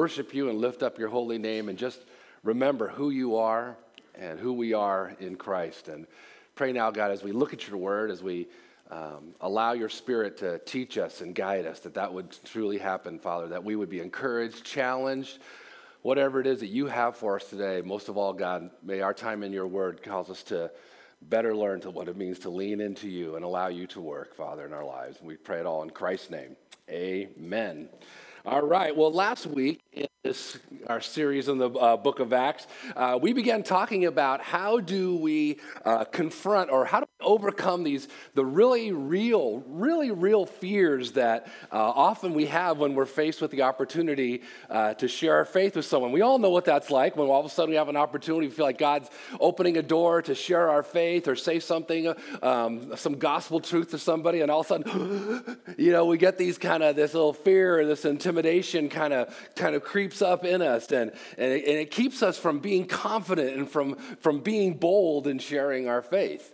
worship you and lift up your holy name and just remember who you are and who we are in Christ. And pray now, God, as we look at your word, as we um, allow your spirit to teach us and guide us, that that would truly happen, Father, that we would be encouraged, challenged, whatever it is that you have for us today. Most of all, God, may our time in your word cause us to better learn to what it means to lean into you and allow you to work, Father, in our lives. We pray it all in Christ's name. Amen. All right. Well, last week in this our series in the uh, book of Acts, uh, we began talking about how do we uh, confront or how do we overcome these the really real, really real fears that uh, often we have when we're faced with the opportunity uh, to share our faith with someone. We all know what that's like when all of a sudden we have an opportunity, we feel like God's opening a door to share our faith or say something, um, some gospel truth to somebody, and all of a sudden, you know, we get these kind of this little fear or this intimidation kind of kind of creeps up in us and, and, it, and it keeps us from being confident and from, from being bold in sharing our faith.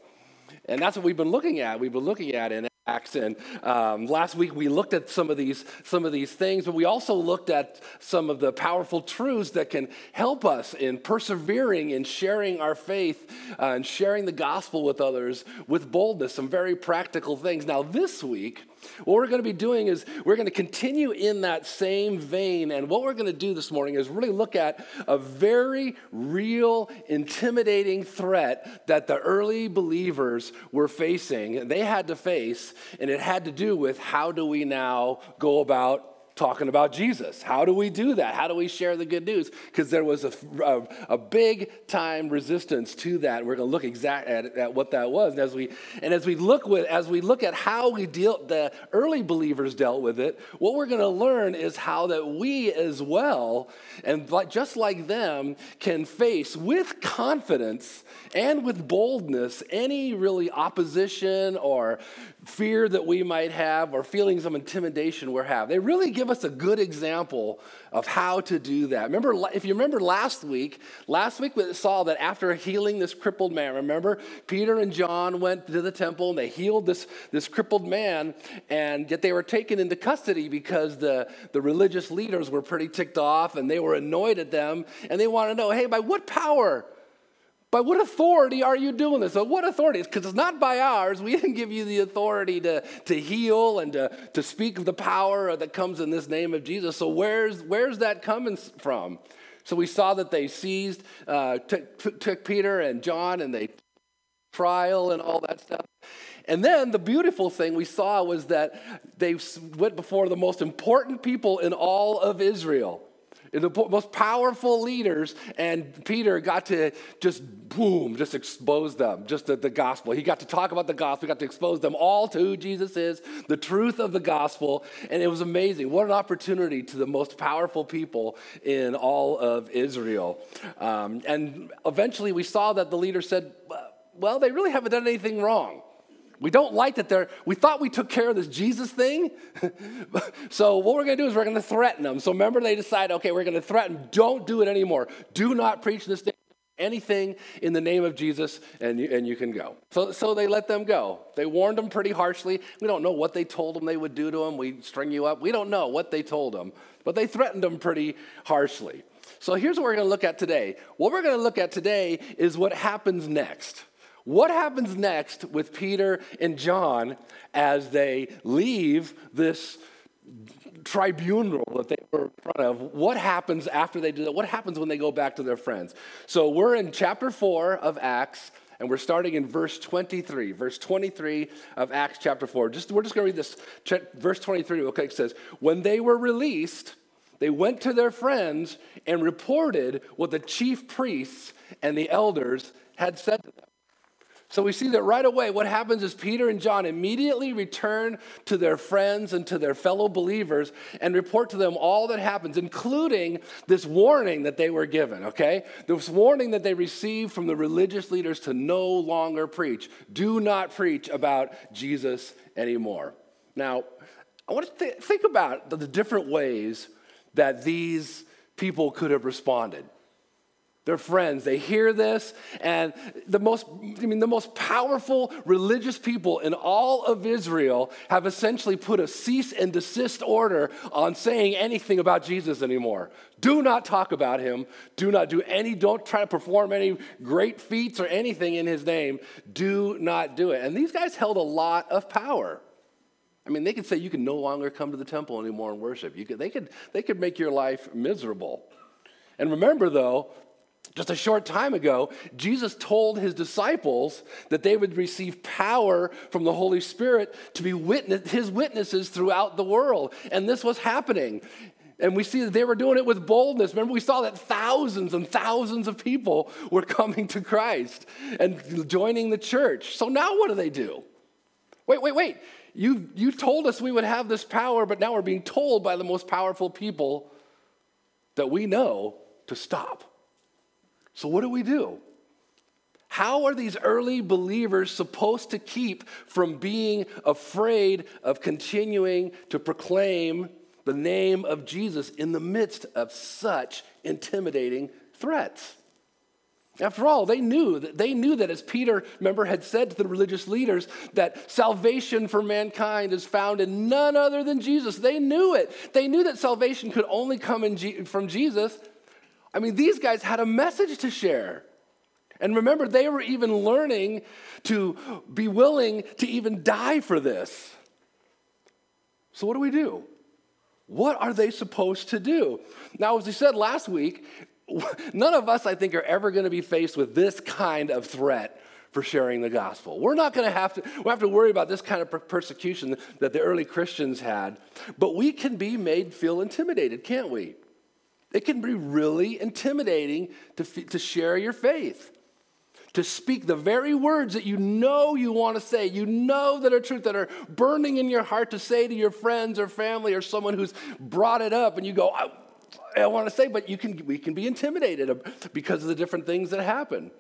And that's what we've been looking at. We've been looking at in Acts. And um, last week we looked at some of these some of these things, but we also looked at some of the powerful truths that can help us in persevering in sharing our faith uh, and sharing the gospel with others with boldness. Some very practical things. Now this week what we're going to be doing is we're going to continue in that same vein. And what we're going to do this morning is really look at a very real, intimidating threat that the early believers were facing, they had to face, and it had to do with how do we now go about talking about Jesus. How do we do that? How do we share the good news? Because there was a, a, a, big time resistance to that. We're going to look exact at, at, what that was. And as we and as we look with as we look at how we deal the early believers dealt with it, what we're going to learn is how that we as well and just like them can face with confidence and with boldness any really opposition or fear that we might have or feelings of intimidation we have. They really give us a good example of how to do that. Remember, if you remember last week, last week we saw that after healing this crippled man, remember, Peter and John went to the temple and they healed this, this crippled man, and yet they were taken into custody because the, the religious leaders were pretty ticked off and they were annoyed at them, and they want to know, hey, by what power? By what authority are you doing this? So what authority? Because it's not by ours. We didn't give you the authority to, to heal and to, to speak of the power that comes in this name of Jesus. So where's, where's that coming from? So we saw that they seized, uh, took, took Peter and John and they trial and all that stuff. And then the beautiful thing we saw was that they went before the most important people in all of Israel the most powerful leaders, and Peter got to just boom, just expose them, just the, the, gospel. He got to talk about the gospel, he got to expose them all to who Jesus is, the truth of the gospel, and it was amazing. What an opportunity to the most powerful people in all of Israel. Um, and eventually we saw that the leader said, Well, they really haven't done anything wrong. We don't like that they're, we thought we took care of this Jesus thing. so what we're going to do is we're going to threaten them. So remember, they decide, okay, we're going to threaten, don't do it anymore. Do not preach this thing, anything in the name of Jesus, and you, and you can go. So, so they let them go. They warned them pretty harshly. We don't know what they told them they would do to them. We string you up. We don't know what they told them, but they threatened them pretty harshly. So here's what we're going to look at today. What we're going to look at today is what happens next. What happens next with Peter and John as they leave this tribunal that they were in front of? What happens after they do that? What happens when they go back to their friends? So we're in chapter 4 of Acts. And we're starting in verse 23, verse 23 of Acts chapter 4. Just, we're just going to read this. Verse 23, okay, it says, When they were released, they went to their friends and reported what the chief priests and the elders had said to them. So we see that right away, what happens is Peter and John immediately return to their friends and to their fellow believers and report to them all that happens, including this warning that they were given, okay? This warning that they received from the religious leaders to no longer preach. Do not preach about Jesus anymore. Now, I want to th- think about the different ways that these people could have responded. They're friends. They hear this, and the most, I mean, the most powerful religious people in all of Israel have essentially put a cease and desist order on saying anything about Jesus anymore. Do not talk about him. Do not do any, don't try to perform any great feats or anything in his name. Do not do it. And these guys held a lot of power. I mean, they could say you can no longer come to the temple anymore and worship. You could, they, could, they could make your life miserable. And remember, though, just a short time ago, Jesus told his disciples that they would receive power from the Holy Spirit to be witness, his witnesses throughout the world. And this was happening. And we see that they were doing it with boldness. Remember, we saw that thousands and thousands of people were coming to Christ and joining the church. So now what do they do? Wait, wait, wait. You, you told us we would have this power, but now we're being told by the most powerful people that we know to stop. So, what do we do? How are these early believers supposed to keep from being afraid of continuing to proclaim the name of Jesus in the midst of such intimidating threats? After all, they knew that they knew that as Peter, remember, had said to the religious leaders that salvation for mankind is found in none other than Jesus. They knew it. They knew that salvation could only come from Jesus. I mean, these guys had a message to share. And remember, they were even learning to be willing to even die for this. So, what do we do? What are they supposed to do? Now, as we said last week, none of us, I think, are ever going to be faced with this kind of threat for sharing the gospel. We're not going to have to we have to worry about this kind of persecution that the early Christians had, but we can be made feel intimidated, can't we? It can be really intimidating to, to share your faith, to speak the very words that you know you want to say, you know that are truth, that are burning in your heart to say to your friends or family or someone who's brought it up, and you go, I, I want to say, but you can, we can be intimidated because of the different things that happen.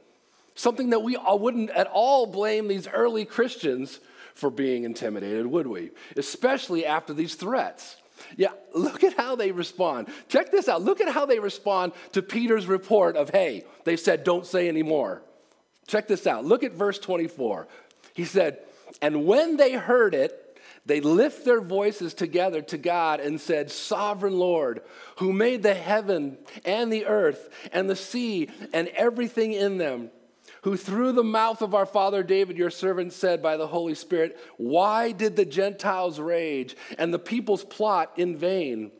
Something that we wouldn't at all blame these early Christians for being intimidated, would we? Especially after these threats. Yeah, look at how they respond. Check this out. Look at how they respond to Peter's report of, hey, they said, don't say anymore. Check this out. Look at verse 24. He said, and when they heard it, they lift their voices together to God and said, Sovereign Lord, who made the heaven and the earth and the sea and everything in them who through the mouth of our father David, your servant, said by the Holy Spirit, Why did the Gentiles rage and the peoples plot in vain?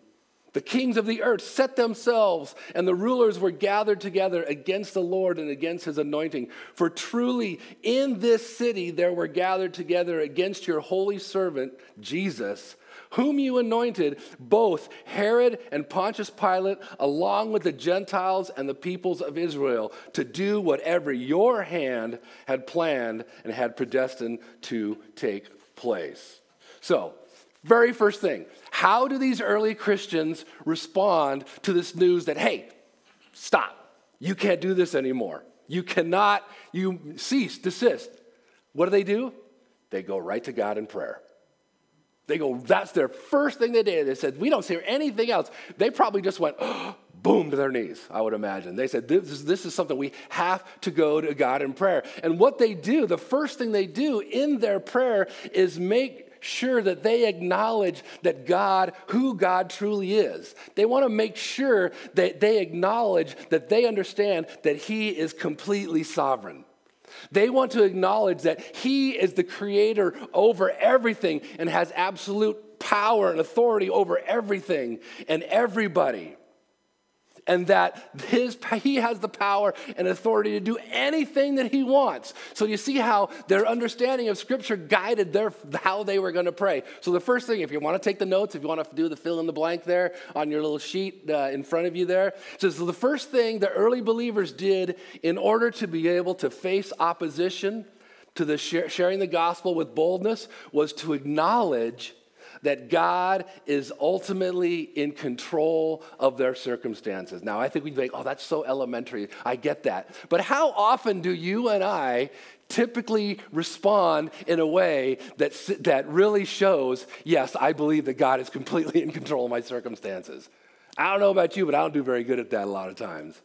The kings of the earth set themselves, and the rulers were gathered together against the Lord and against his anointing. For truly in this city there were gathered together against your holy servant, Jesus whom you anointed, both Herod and Pontius Pilate, along with the Gentiles and the peoples of Israel, to do whatever your hand had planned and had predestined to take place. So, very first thing, how do these early Christians respond to this news that, hey, stop, you can't do this anymore? You cannot, you cease, desist. What do they do? They go right to God in prayer. They go, that's their first thing they did. They said, we don't hear anything else. They probably just went, oh, boom, to their knees, I would imagine. They said, this is, this is something we have to go to God in prayer. And what they do, the first thing they do in their prayer is make sure that they acknowledge that God, who God truly is. They want to make sure that they acknowledge that they understand that He is completely sovereign. They want to acknowledge that He is the creator over everything and has absolute power and authority over everything and everybody and that his, he has the power and authority to do anything that he wants. So you see how their understanding of Scripture guided their, how they were going to pray. So the first thing, if you want to take the notes, if you want to do the fill in the blank there on your little sheet uh, in front of you there, says so the first thing the early believers did in order to be able to face opposition to the sharing the gospel with boldness was to acknowledge that God is ultimately in control of their circumstances. Now, I think be like, oh, that's so elementary. I get that. But how often do you and I typically respond in a way that, that really shows, yes, I believe that God is completely in control of my circumstances? I don't know about you, but I don't do very good at that a lot of times.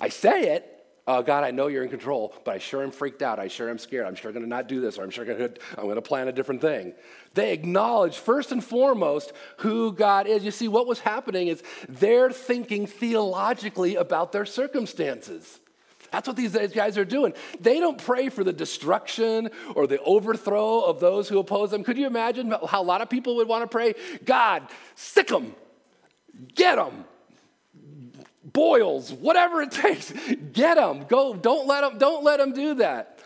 I say it, oh, God, I know you're in control, but I sure am freaked out. I sure am scared. I'm sure going to not do this, or I'm sure gonna, I'm going to plan a different thing. They acknowledge, first and foremost, who God is. You see, what was happening is they're thinking theologically about their circumstances. That's what these guys are doing. They don't pray for the destruction or the overthrow of those who oppose them. Could you imagine how a lot of people would want to pray? God, sic them, get them, boils, whatever it takes, get them. Go, don't let them, don't let them do that.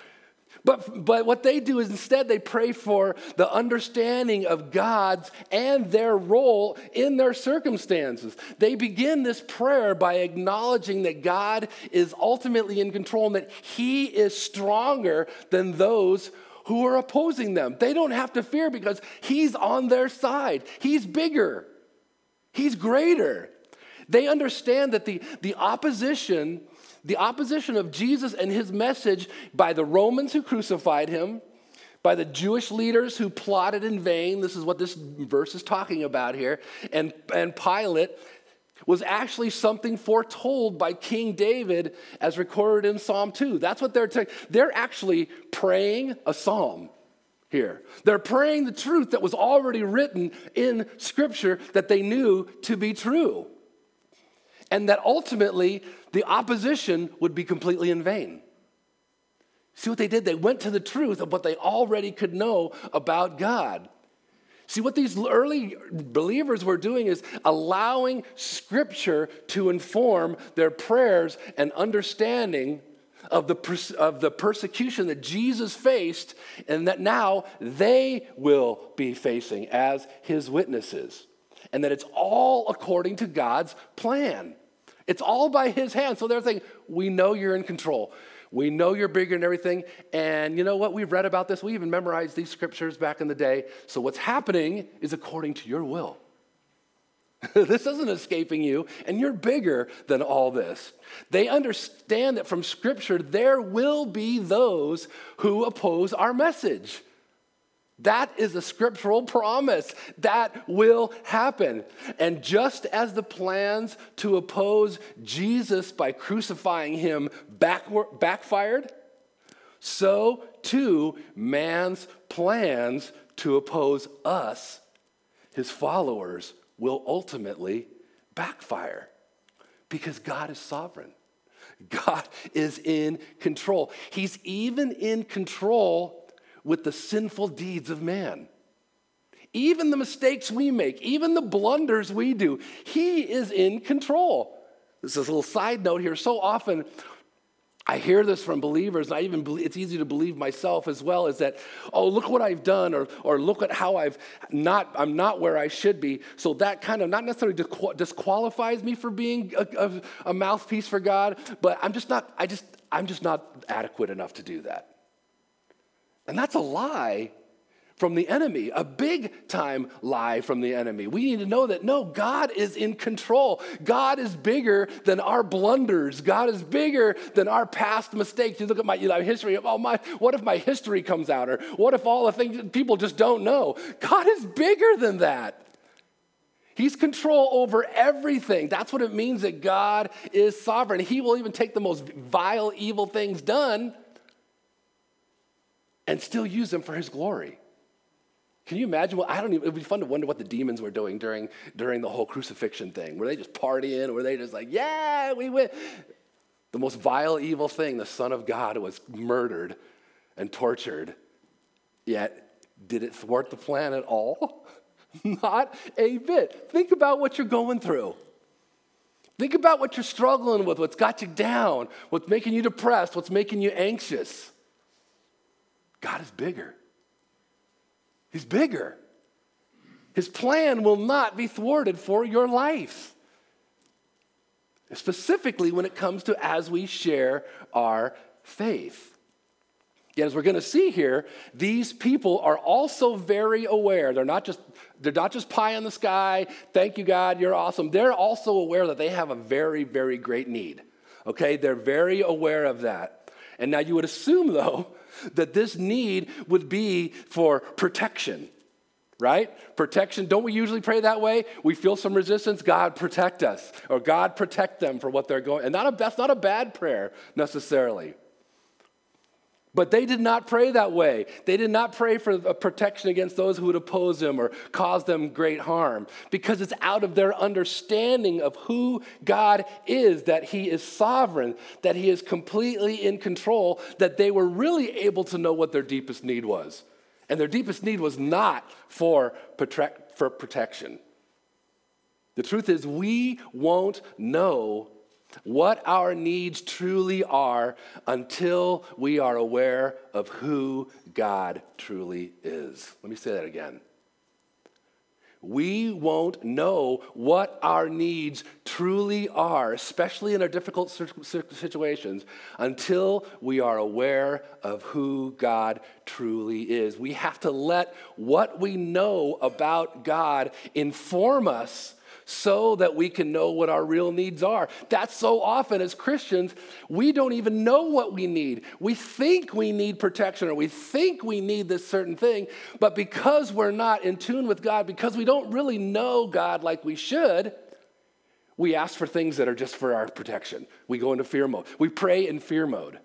But, but what they do is instead they pray for the understanding of God's and their role in their circumstances. They begin this prayer by acknowledging that God is ultimately in control and that He is stronger than those who are opposing them. They don't have to fear because He's on their side, He's bigger, He's greater. They understand that the, the opposition the opposition of Jesus and his message by the Romans who crucified him, by the Jewish leaders who plotted in vain. This is what this verse is talking about here. And, and Pilate was actually something foretold by King David as recorded in Psalm 2. That's what they're saying. They're actually praying a psalm here. They're praying the truth that was already written in Scripture that they knew to be true and that ultimately the opposition would be completely in vain. See what they did? They went to the truth of what they already could know about God. See, what these early believers were doing is allowing Scripture to inform their prayers and understanding of the, of the persecution that Jesus faced and that now they will be facing as his witnesses. And that it's all according to God's plan. It's all by his hand. So they're thinking, we know you're in control. We know you're bigger than everything. And you know what? We've read about this. We even memorized these scriptures back in the day. So what's happening is according to your will. this isn't escaping you, and you're bigger than all this. They understand that from Scripture, there will be those who oppose our message. That is a scriptural promise. That will happen. And just as the plans to oppose Jesus by crucifying him backfired, so too man's plans to oppose us, his followers, will ultimately backfire because God is sovereign. God is in control. He's even in control with the sinful deeds of man. Even the mistakes we make, even the blunders we do, He is in control. This is a little side note here. So often, I hear this from believers, and I even believe, it's easy to believe myself as well, is that, oh, look what I've done, or, or look at how I've not, I'm not where I should be. So that kind of not necessarily disqualifies me for being a, a, a mouthpiece for God, but I'm just not, I just, I'm just not adequate enough to do that. And that's a lie from the enemy, a big time lie from the enemy. We need to know that no, God is in control. God is bigger than our blunders. God is bigger than our past mistakes. You look at my you know, history. Of, oh my, what if my history comes out, or what if all the things people just don't know? God is bigger than that. He's control over everything. That's what it means that God is sovereign. He will even take the most vile, evil things done and still use them for his glory. Can you imagine what I don't even it would be fun to wonder what the demons were doing during during the whole crucifixion thing. Were they just partying? Were they just like, yeah, we win? The most vile, evil thing, the Son of God was murdered and tortured. Yet, did it thwart the plan at all? Not a bit. Think about what you're going through. Think about what you're struggling with, what's got you down, what's making you depressed, what's making you anxious. God is bigger. He's bigger. His plan will not be thwarted for your life. Specifically, when it comes to as we share our faith. Yet, as we're going to see here, these people are also very aware. They're not just they're not just pie in the sky. Thank you, God, you're awesome. They're also aware that they have a very, very great need. Okay, they're very aware of that. And now you would assume, though, that this need would be for protection. right? Protection. Don't we usually pray that way? We feel some resistance. God protect us, or God protect them for what they're going. And not a, that's not a bad prayer necessarily. But they did not pray that way. They did not pray for protection against those who would oppose them or cause them great harm because it's out of their understanding of who God is, that He is sovereign, that He is completely in control, that they were really able to know what their deepest need was. And their deepest need was not for, for protection. The truth is, we won't know what our needs truly are until we are aware of who God truly is. Let me say that again we won't know what our needs truly are, especially in our difficult situations, until we are aware of who God truly is. We have to let what we know about God inform us so that we can know what our real needs are. That's so often as Christians, we don't even know what we need. We think we need protection or we think we need this certain thing, but because we're not in tune with God, because we don't really know God like we should, we ask for things that are just for our protection. We go into fear mode. We pray in fear mode.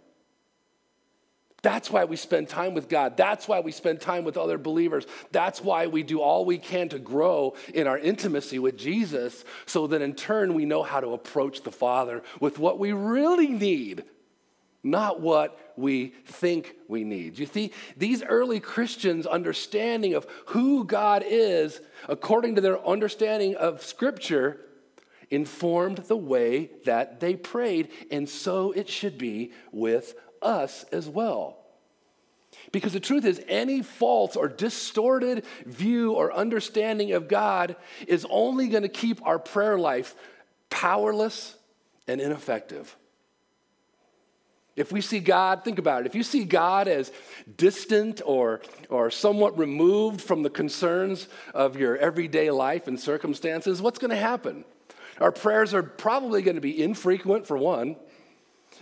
That's why we spend time with God. That's why we spend time with other believers. That's why we do all we can to grow in our intimacy with Jesus so that in turn we know how to approach the Father with what we really need, not what we think we need. You see, these early Christians' understanding of who God is, according to their understanding of Scripture, informed the way that they prayed, and so it should be with us as well. Because the truth is, any false or distorted view or understanding of God is only going to keep our prayer life powerless and ineffective. If we see God, think about it. If you see God as distant or, or somewhat removed from the concerns of your everyday life and circumstances, what's going to happen? Our prayers are probably going to be infrequent, for one.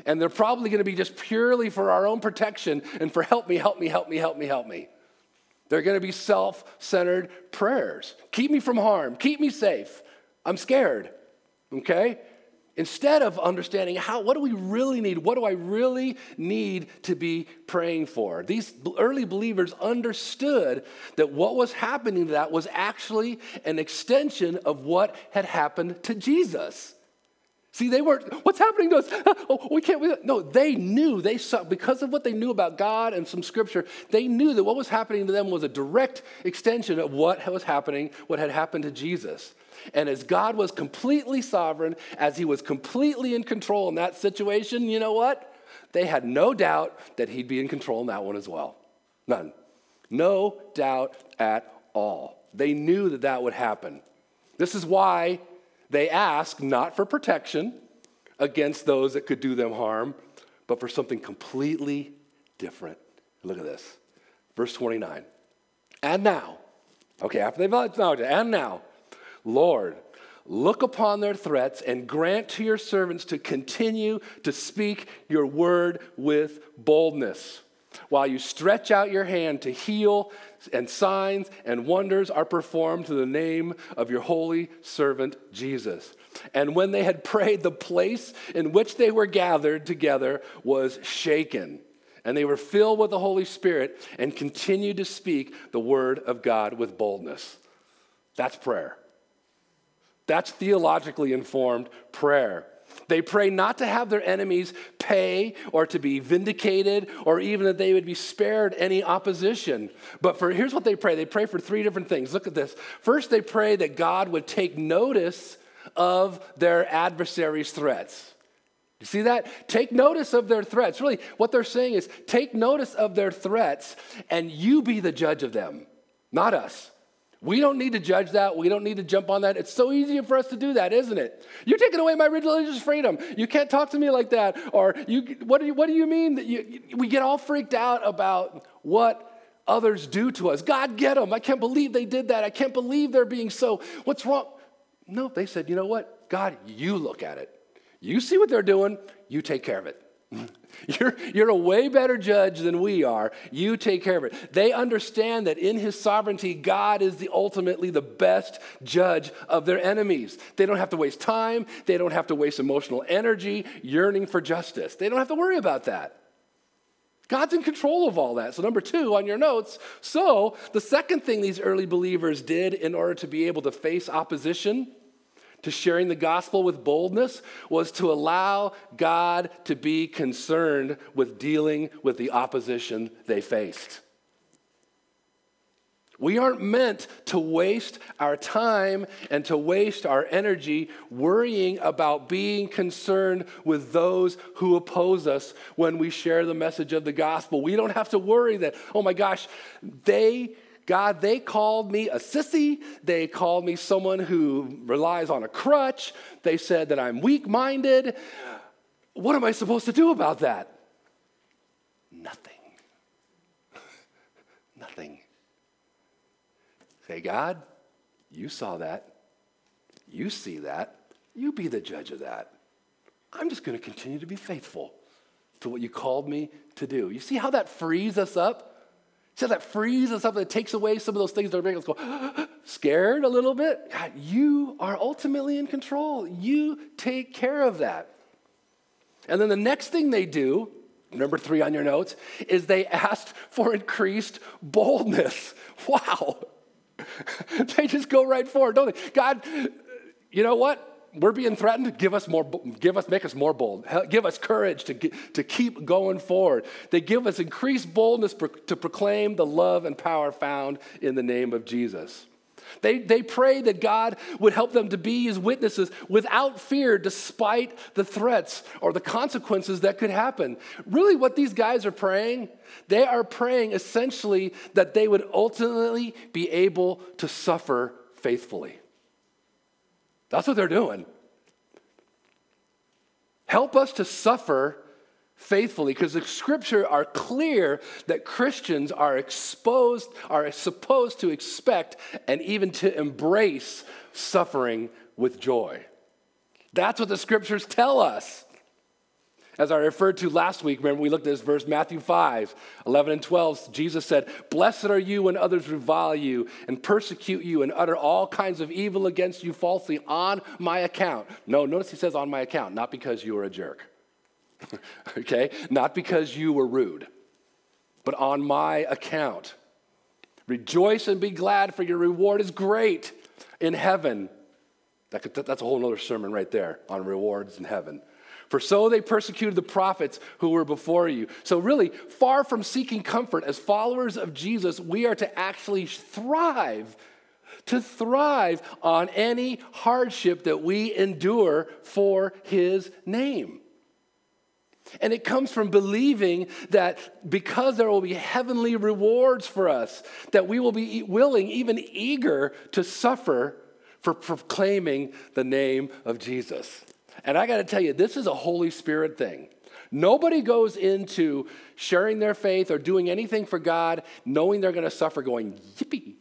And they're probably going to be just purely for our own protection and for help me, help me, help me, help me, help me. They're going to be self centered prayers. Keep me from harm. Keep me safe. I'm scared. Okay? Instead of understanding how, what do we really need? What do I really need to be praying for? These early believers understood that what was happening to that was actually an extension of what had happened to Jesus. See, they weren't, what's happening to us? Oh, we can't, we, no, they knew, they saw, because of what they knew about God and some scripture, they knew that what was happening to them was a direct extension of what was happening, what had happened to Jesus. And as God was completely sovereign, as he was completely in control in that situation, you know what? They had no doubt that he'd be in control in that one as well. None. No doubt at all. They knew that that would happen. This is why they ask not for protection against those that could do them harm, but for something completely different. Look at this. Verse 29. And now, okay, after they've acknowledged it, and now, Lord, look upon their threats and grant to your servants to continue to speak your word with boldness while you stretch out your hand to heal, and signs and wonders are performed to the name of your holy servant Jesus. And when they had prayed, the place in which they were gathered together was shaken. And they were filled with the Holy Spirit and continued to speak the word of God with boldness. That's prayer. That's theologically informed prayer. They pray not to have their enemies pay or to be vindicated or even that they would be spared any opposition. But for here's what they pray. They pray for three different things. Look at this. First, they pray that God would take notice of their adversaries' threats. You see that? Take notice of their threats. Really, what they're saying is take notice of their threats and you be the judge of them, not us. We don't need to judge that. We don't need to jump on that. It's so easy for us to do that, isn't it? You're taking away my religious freedom. You can't talk to me like that. Or you, what, do you, what do you mean that you, we get all freaked out about what others do to us? God, get them. I can't believe they did that. I can't believe they're being so. What's wrong? No, they said, you know what? God, you look at it. You see what they're doing. You take care of it. You're, you're a way better judge than we are. You take care of it. They understand that in his sovereignty, God is the ultimately the best judge of their enemies. They don't have to waste time, they don't have to waste emotional energy yearning for justice. They don't have to worry about that. God's in control of all that. So, number two on your notes. So, the second thing these early believers did in order to be able to face opposition to sharing the gospel with boldness was to allow God to be concerned with dealing with the opposition they faced. We aren't meant to waste our time and to waste our energy worrying about being concerned with those who oppose us when we share the message of the gospel. We don't have to worry that, oh my gosh, they God, they called me a sissy. They called me someone who relies on a crutch. They said that I'm weak minded. What am I supposed to do about that? Nothing. Nothing. Say, God, you saw that. You see that. You be the judge of that. I'm just going to continue to be faithful to what you called me to do. You see how that frees us up? See that frees us up, that takes away some of those things that are making us go scared a little bit? God, you are ultimately in control. You take care of that. And then the next thing they do, number three on your notes, is they asked for increased boldness. Wow. they just go right forward, don't they? God, you know what? We're being threatened, give us more, give us, make us more bold. Give us courage to, to keep going forward. They give us increased boldness to proclaim the love and power found in the name of Jesus. They, they pray that God would help them to be his witnesses without fear, despite the threats or the consequences that could happen. Really, what these guys are praying, they are praying essentially that they would ultimately be able to suffer faithfully. That's what they're doing. Help us to suffer faithfully because the scripture are clear that Christians are exposed, are supposed to expect and even to embrace suffering with joy. That's what the scriptures tell us. As I referred to last week, remember we looked at this verse, Matthew 5, 11 and 12. Jesus said, Blessed are you when others revile you and persecute you and utter all kinds of evil against you falsely on my account. No, notice he says on my account, not because you were a jerk. okay? Not because you were rude, but on my account. Rejoice and be glad, for your reward is great in heaven. That could, that's a whole other sermon right there on rewards in heaven. For so they persecuted the prophets who were before you. So, really, far from seeking comfort, as followers of Jesus, we are to actually thrive, to thrive on any hardship that we endure for his name. And it comes from believing that because there will be heavenly rewards for us, that we will be willing, even eager, to suffer for proclaiming the name of Jesus. And I got to tell you, this is a Holy Spirit thing. Nobody goes into sharing their faith or doing anything for God knowing they're going to suffer, going, yippee.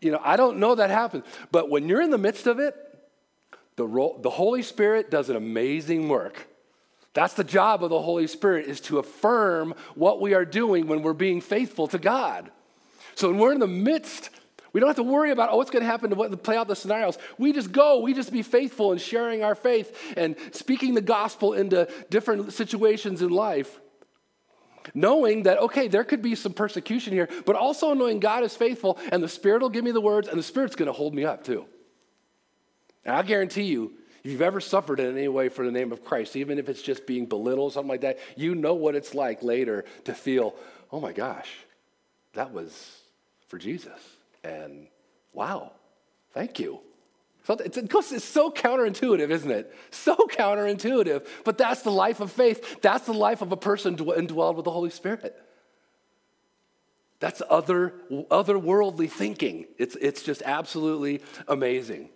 You know, I don't know that happens. But when you're in the midst of it, the, ro- the Holy Spirit does an amazing work. That's the job of the Holy Spirit is to affirm what we are doing when we're being faithful to God. So when we're in the midst we don't have to worry about, oh, what's going to happen to what, play out the scenarios. We just go. We just be faithful in sharing our faith and speaking the gospel into different situations in life. Knowing that, okay, there could be some persecution here, but also knowing God is faithful and the Spirit will give me the words and the Spirit's going to hold me up too. And I guarantee you, if you've ever suffered in any way for the name of Christ, even if it's just being belittled, or something like that, you know what it's like later to feel, oh my gosh, that was for Jesus. And wow, thank you. It's so counterintuitive, isn't it? So counterintuitive. But that's the life of faith. That's the life of a person indwelled with the Holy Spirit. That's other, otherworldly thinking. It's, it's just absolutely amazing.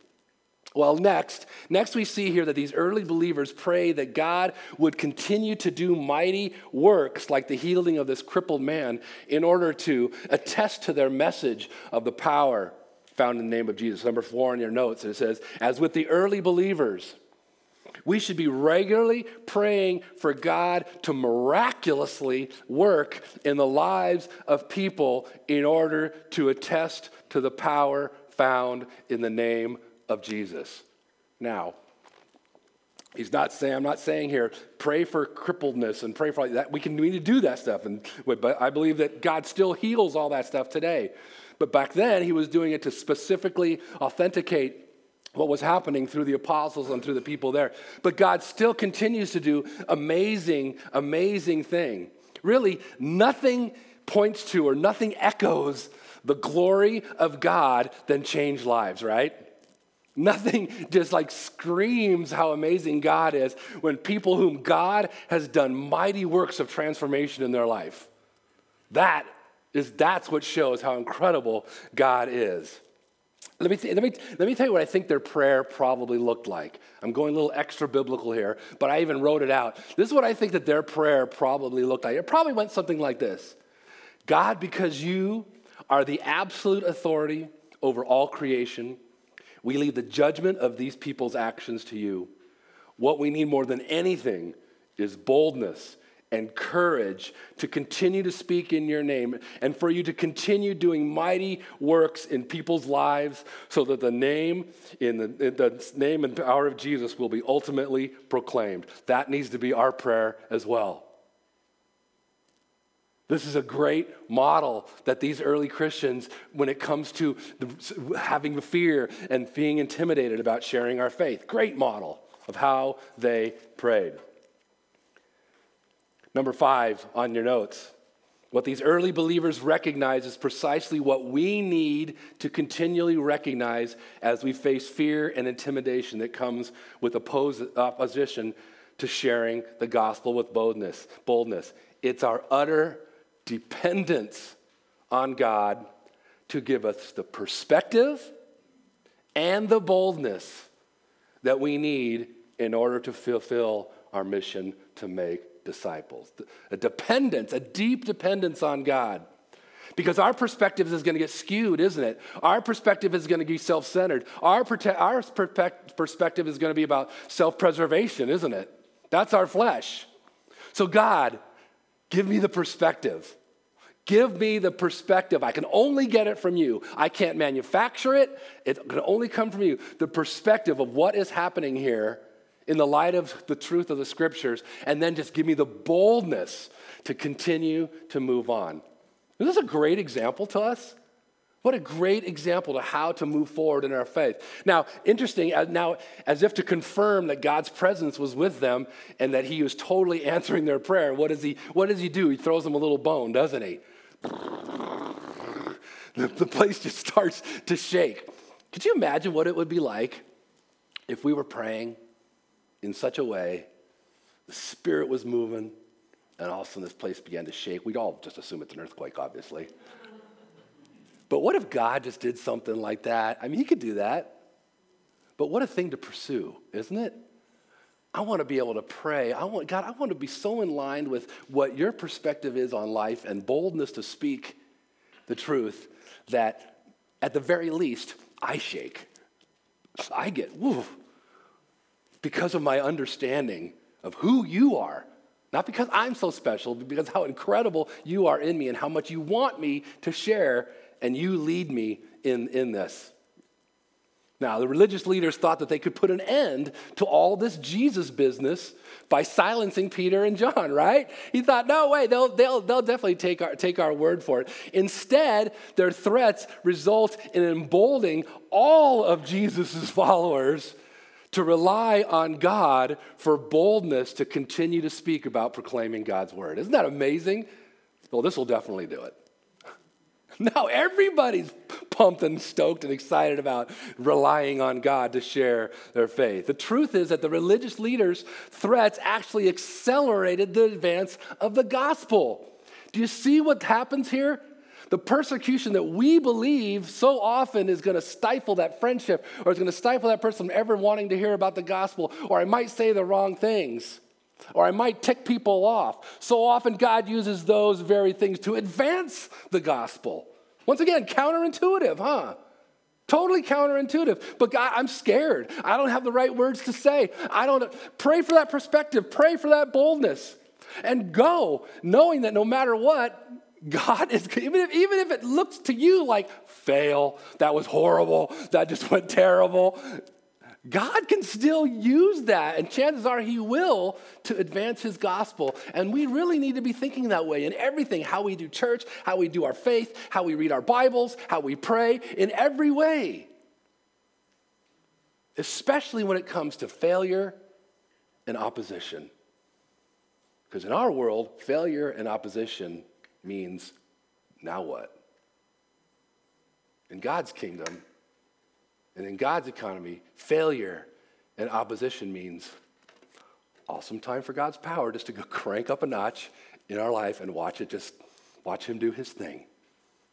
Well, next, next we see here that these early believers pray that God would continue to do mighty works like the healing of this crippled man in order to attest to their message of the power found in the name of Jesus. Number four in your notes, it says, as with the early believers, We should be regularly praying for God to miraculously work in the lives of people in order to attest to the power found in the name of Jesus. Now, He's not saying, I'm not saying here, pray for crippledness and pray for like that. We can we need to do that stuff. And but I believe that God still heals all that stuff today. But back then he was doing it to specifically authenticate what was happening through the apostles and through the people there. But God still continues to do amazing, amazing thing. Really, nothing points to or nothing echoes the glory of God than changed lives, right? Nothing just like screams how amazing God is when people whom God has done mighty works of transformation in their life. That is that's what shows how incredible God is. Let me, th- let, me, let me tell you what I think their prayer probably looked like. I'm going a little extra biblical here, but I even wrote it out. This is what I think that their prayer probably looked like. It probably went something like this God, because you are the absolute authority over all creation, we leave the judgment of these people's actions to you. What we need more than anything is boldness and courage to continue to speak in your name and for you to continue doing mighty works in people's lives so that the name in the, in the name and power of Jesus will be ultimately proclaimed. That needs to be our prayer as well. This is a great model that these early Christians, when it comes to the, having fear and being intimidated about sharing our faith, great model of how they prayed. Number five on your notes. What these early believers recognize is precisely what we need to continually recognize as we face fear and intimidation that comes with oppos- opposition to sharing the gospel with boldness. Boldness. It's our utter dependence on God to give us the perspective and the boldness that we need in order to fulfill our mission to make disciples. A dependence, a deep dependence on God. Because our perspective is going to get skewed, isn't it? Our perspective is going to be self centered. Our, prote- our perspective is going to be about self preservation, isn't it? That's our flesh. So, God, give me the perspective. Give me the perspective. I can only get it from you. I can't manufacture it. It can only come from you. The perspective of what is happening here in the light of the truth of the scriptures, and then just give me the boldness to continue to move on. This is a great example to us. What a great example to how to move forward in our faith. Now, interesting, uh, now, as if to confirm that God's presence was with them and that He was totally answering their prayer, what does He, what does he do? He throws them a little bone, doesn't He? The place just starts to shake. Could you imagine what it would be like if we were praying in such a way, the Spirit was moving, and all of a sudden this place began to shake? We'd all just assume it's an earthquake, obviously. But what if God just did something like that? I mean, He could do that. But what a thing to pursue, isn't it? I want to be able to pray. I want, God, I want to be so in line with what your perspective is on life and boldness to speak the truth that at the very least, I shake. I get, woo, because of my understanding of who you are. Not because I'm so special, but because how incredible you are in me and how much you want me to share and you lead me in, in this. Now, the religious leaders thought that they could put an end to all this Jesus business by silencing Peter and John, right? He thought, no way, they'll, they'll, they'll definitely take our, take our word for it. Instead, their threats result in emboldening all of Jesus' followers to rely on God for boldness to continue to speak about proclaiming God's word. Isn't that amazing? Well, this will definitely do it. Now everybody's pumped and stoked and excited about relying on God to share their faith. The truth is that the religious leaders' threats actually accelerated the advance of the gospel. Do you see what happens here? The persecution that we believe so often is going to stifle that friendship or is going to stifle that person from ever wanting to hear about the gospel, or I might say the wrong things or I might tick people off. So often, God uses those very things to advance the gospel. Once again, counterintuitive, huh? Totally counterintuitive. But God, I'm scared. I don't have the right words to say. I don't pray for that perspective, pray for that boldness. And go, knowing that no matter what, God is, even if, even if it looks to you like fail, that was horrible, that just went terrible, God can still use that, and chances are He will to advance His gospel. And we really need to be thinking that way in everything how we do church, how we do our faith, how we read our Bibles, how we pray, in every way. Especially when it comes to failure and opposition. Because in our world, failure and opposition means now what? In God's kingdom and in God's economy, failure and opposition means awesome time for God's power just to go crank up a notch in our life and watch it just watch him do his thing.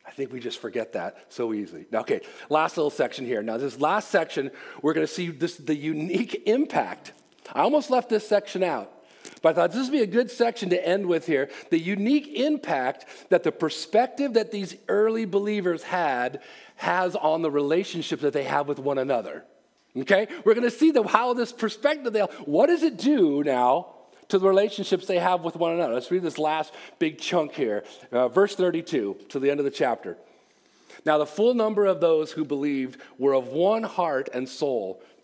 I think we just forget that so easily. Now, okay, last little section here. Now, this last section, we're going to see this the unique impact. I almost left this section out. But I thought this would be a good section to end with here. The unique impact that the perspective that these early believers had has on the relationship that they have with one another. Okay? We're going to see the, how this perspective, they, what does it do now to the relationships they have with one another? Let's read this last big chunk here. Uh, verse 32 to the end of the chapter. Now, the full number of those who believed were of one heart and soul.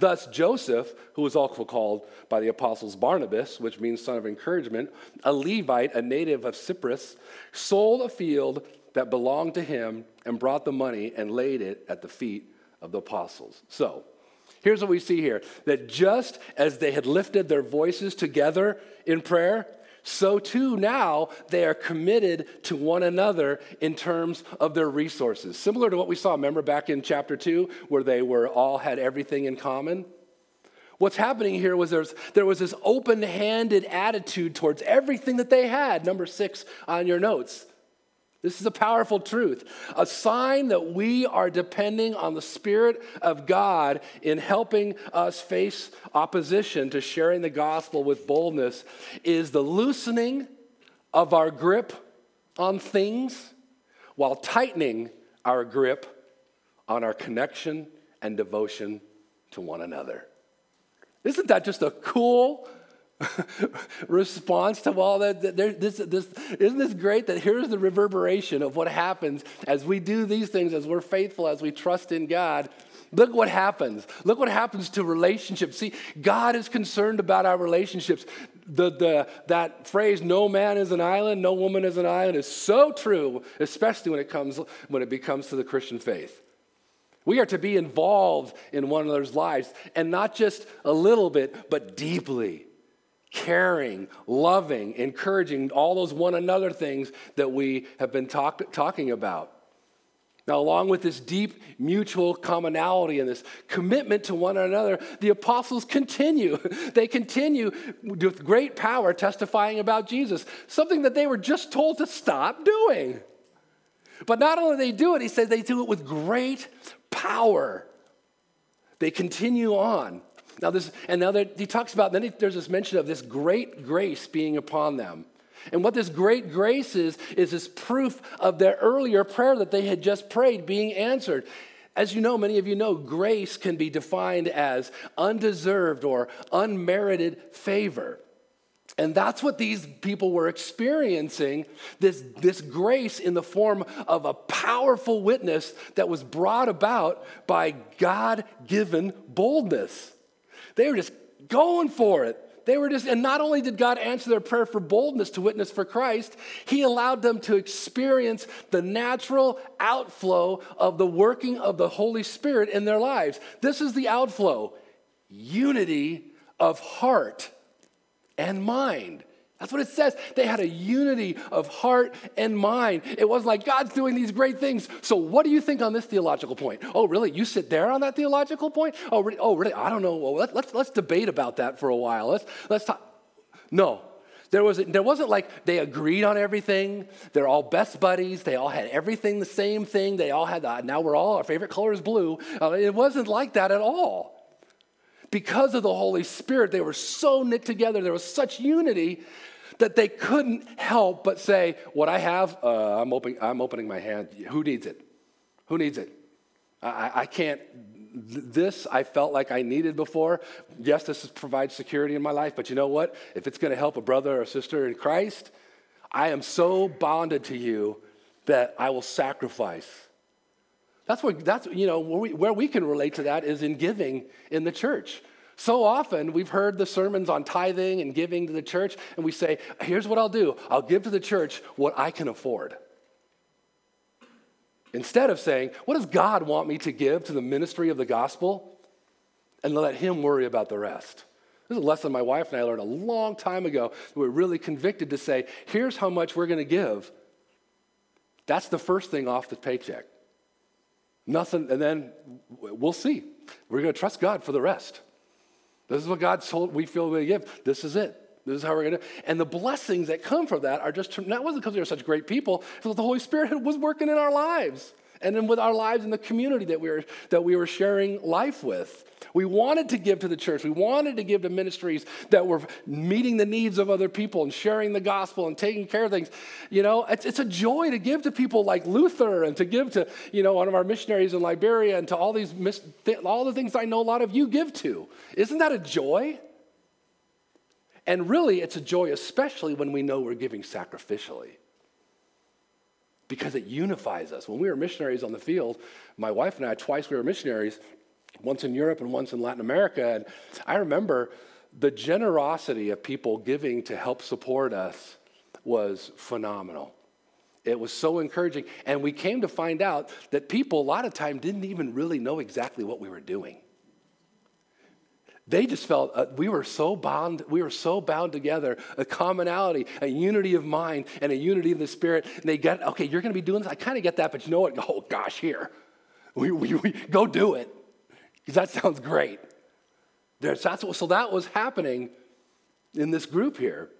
Thus, Joseph, who was also called by the apostles Barnabas, which means son of encouragement, a Levite, a native of Cyprus, sold a field that belonged to him and brought the money and laid it at the feet of the apostles. So, here's what we see here that just as they had lifted their voices together in prayer, so too now they are committed to one another in terms of their resources. Similar to what we saw, remember back in chapter 2, where they were all had everything in common? What's happening here was there's, there was this open handed attitude towards everything that they had. Number six on your notes. This is a powerful truth. A sign that we are depending on the Spirit of God in helping us face opposition to sharing the gospel with boldness is the loosening of our grip on things while tightening our grip on our connection and devotion to one another. Isn't that just a cool response to all that. This, this, isn't this great that here's the reverberation of what happens as we do these things, as we're faithful, as we trust in God? Look what happens. Look what happens to relationships. See, God is concerned about our relationships. The, the, that phrase, no man is an island, no woman is an island, is so true, especially when it, comes, when it becomes to the Christian faith. We are to be involved in one another's lives, and not just a little bit, but deeply caring, loving, encouraging, all those one another things that we have been talk, talking about. Now, along with this deep mutual commonality and this commitment to one another, the apostles continue. They continue with great power testifying about Jesus, something that they were just told to stop doing. But not only they do it, he says they do it with great power. They continue on. Now, this, and now that he talks about, then he, there's this mention of this great grace being upon them. And what this great grace is, is this proof of their earlier prayer that they had just prayed being answered. As you know, many of you know, grace can be defined as undeserved or unmerited favor. And that's what these people were experiencing this, this grace in the form of a powerful witness that was brought about by God given boldness. They were just going for it. They were just, and not only did God answer their prayer for boldness to witness for Christ, He allowed them to experience the natural outflow of the working of the Holy Spirit in their lives. This is the outflow unity of heart and mind That's what it says. They had a unity of heart and mind. It wasn't like God's doing these great things. So, what do you think on this theological point? Oh, really? You sit there on that theological point? Oh, really? Oh, really? I don't know. Well, let, let's, let's debate about that for a while. Let's, let's talk. No. There, was, there wasn't like they agreed on everything. They're all best buddies. They all had everything the same thing. They all had, the, now we're all, our favorite color is blue. Uh, it wasn't like that at all because of the Holy Spirit, they were so knit together. There was such unity that they couldn't help but say, What I have, uh, I'm, opening, I'm opening my hand. Who needs it? Who needs it? I, I can't. This I felt like I needed before. Yes, this provides security in my life, but you know what? If it's going to help a brother or sister in Christ, I am so bonded to you that I will sacrifice. That's where, that's, you know, where we, where we can relate to that is in giving in the church. So often we've heard the sermons on tithing and giving to the church, and we say, here's what I'll do I'll give to the church what I can afford. Instead of saying, what does God want me to give to the ministry of the gospel? And let Him worry about the rest. This is a lesson my wife and I learned a long time ago. We were really convicted to say, here's how much we're going to give. That's the first thing off the paycheck. Nothing, and then we'll see. We're going to trust God for the rest. This is what God told we feel we give. This is it. This is how we're going to. And the blessings that come from that are just, that wasn't because we were such great people, because the Holy Spirit was working in our lives and then with our lives in the community that we were, that we were sharing life with. We wanted to give to the church. We wanted to give to ministries that were meeting the needs of other people and sharing the gospel and taking care of things. You know, it's, it's a joy to give to people like Luther and to give to, you know, one of our missionaries in Liberia and to all these, all the things I know a lot of you give to. Isn't that a joy? And really, it's a joy, especially when we know we're giving sacrificially because it unifies us. When we were missionaries on the field, my wife and I, twice we were missionaries, once in Europe and once in Latin America. And I remember the generosity of people giving to help support us was phenomenal. It was so encouraging. And we came to find out that people, a lot of time, didn't even really know exactly what we were doing. They just felt uh, we were so bound, we were so bound together, a commonality, a unity of mind, and a unity of the spirit. And they get, okay, you're going to be doing this. I kind of get that, but you know what? Oh gosh, here, we, we, we go do it because that sounds great. That's so that was happening in this group here.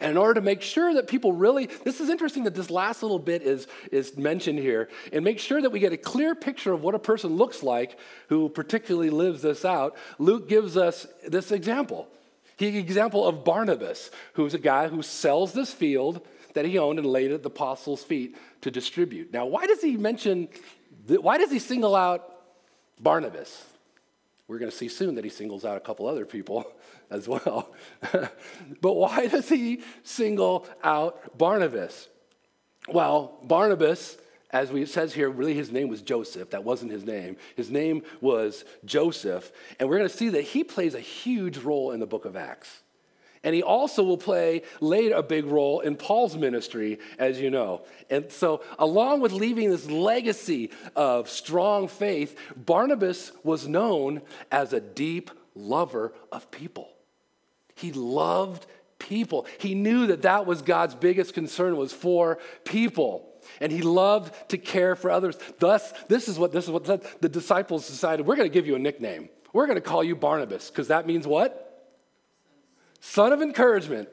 And in order to make sure that people really, this is interesting that this last little bit is, is mentioned here, and make sure that we get a clear picture of what a person looks like who particularly lives this out, Luke gives us this example. He example of Barnabas, who's a guy who sells this field that he owned and laid at the apostles' feet to distribute. Now, why does he mention, why does he single out Barnabas? We're going to see soon that he singles out a couple other people as well. but why does he single out Barnabas? Well, Barnabas, as we, says here, really his name was Joseph. That wasn't his name. His name was Joseph. And we're going to see that he plays a huge role in the book of Acts. And he also will play later a big role in Paul's ministry, as you know. And so, along with leaving this legacy of strong faith, Barnabas was known as a deep lover of people. He loved people. He knew that that was God's biggest concern was for people. And he loved to care for others. Thus, this is what this is what the disciples decided. We're going to give you a nickname. We're going to call you Barnabas because that means what? Son of encouragement.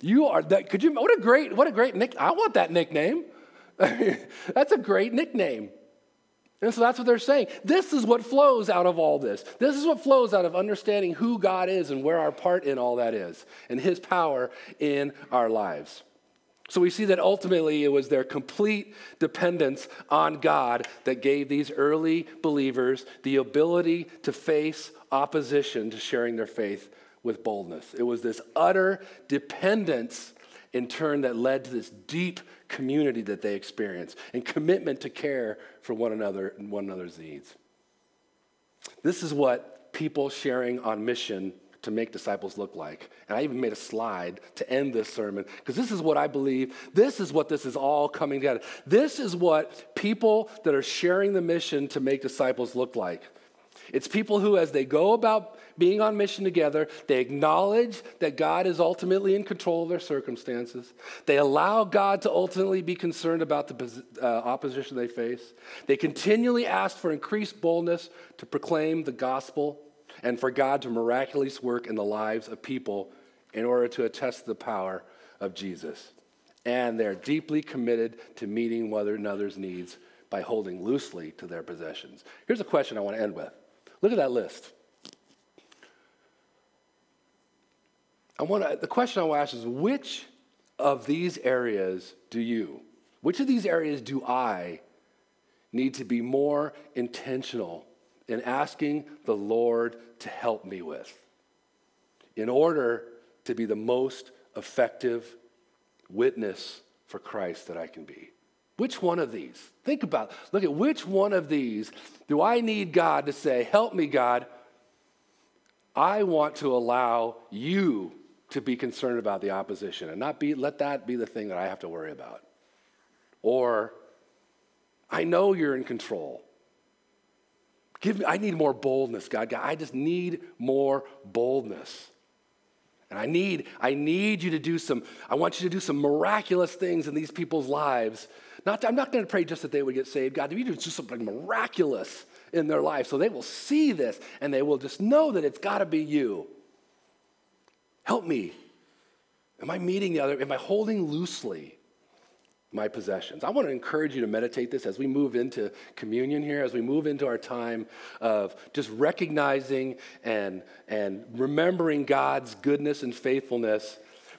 You are that. Could you? What a great, what a great nick. I want that nickname. that's a great nickname. And so that's what they're saying. This is what flows out of all this. This is what flows out of understanding who God is and where our part in all that is, and His power in our lives. So we see that ultimately it was their complete dependence on God that gave these early believers the ability to face opposition to sharing their faith with boldness. It was this utter dependence in turn that led to this deep community that they experienced and commitment to care for one another and one another's needs. This is what people sharing on mission to make disciples look like. And I even made a slide to end this sermon because this is what I believe. This is what this is all coming together. This is what people that are sharing the mission to make disciples look like. It's people who, as they go about being on mission together, they acknowledge that God is ultimately in control of their circumstances. They allow God to ultimately be concerned about the uh, opposition they face. They continually ask for increased boldness to proclaim the gospel and for God to miraculously work in the lives of people in order to attest the power of Jesus. And they're deeply committed to meeting one another's needs by holding loosely to their possessions. Here's a question I want to end with. Look at that list. I want the question I want to ask is which of these areas do you, which of these areas do I need to be more intentional in asking the Lord to help me with in order to be the most effective witness for Christ that I can be? Which one of these? Think about, it. look at which one of these do I need God to say, Help me, God? I want to allow you to be concerned about the opposition and not be, let that be the thing that I have to worry about. Or, I know you're in control. Give me, I need more boldness, God. God. I just need more boldness. And I need, I need you to do some, I want you to do some miraculous things in these people's lives. Not to, I'm not going to pray just that they would get saved. God, you do something miraculous in their life so they will see this and they will just know that it's got to be you. Help me. Am I meeting the other? Am I holding loosely my possessions. I want to encourage you to meditate this as we move into communion here, as we move into our time of just recognizing and, and remembering God's goodness and faithfulness.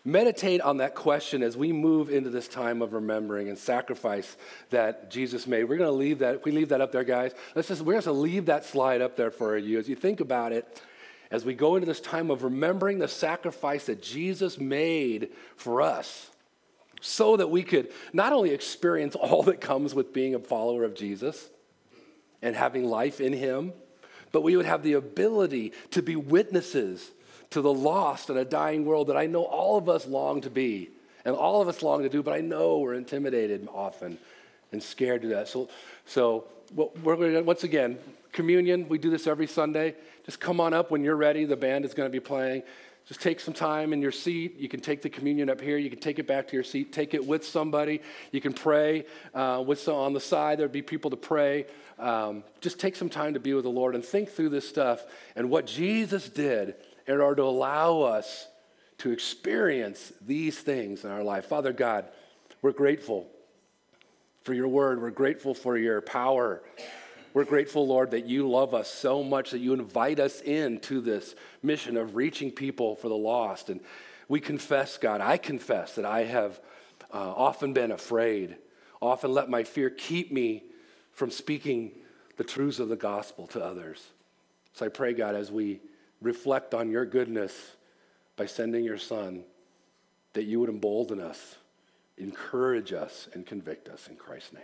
Meditate on that question as we move into this time of remembering and sacrifice that Jesus made. We're going to leave that. we leave that up there, guys. Let's just we're going to leave that slide up there for you as you think about it. As we go into this time of remembering the sacrifice that Jesus made for us so that we could not only experience all that comes with being a follower of Jesus and having life in Him, but we would have the ability to be witnesses to the lost and a dying world that I know all of us long to be and all of us long to do, but I know we're intimidated often and scared to that. So, so we're going to, once again, communion, we do this every Sunday. Just come on up when you're ready. The band is going to be playing. Just take some time in your seat. You can take the communion up here. You can take it back to your seat. Take it with somebody. You can pray uh, with some, on the side. There'd be people to pray. Um, just take some time to be with the Lord and think through this stuff and what Jesus did in order to allow us to experience these things in our life. Father God, we're grateful for your word. We're grateful for your power. We're grateful, Lord, that you love us so much that you invite us into this mission of reaching people for the lost. And we confess, God, I confess that I have uh, often been afraid, often let my fear keep me from speaking the truths of the gospel to others. So I pray, God, as we reflect on your goodness by sending your son, that you would embolden us, encourage us, and convict us in Christ's name.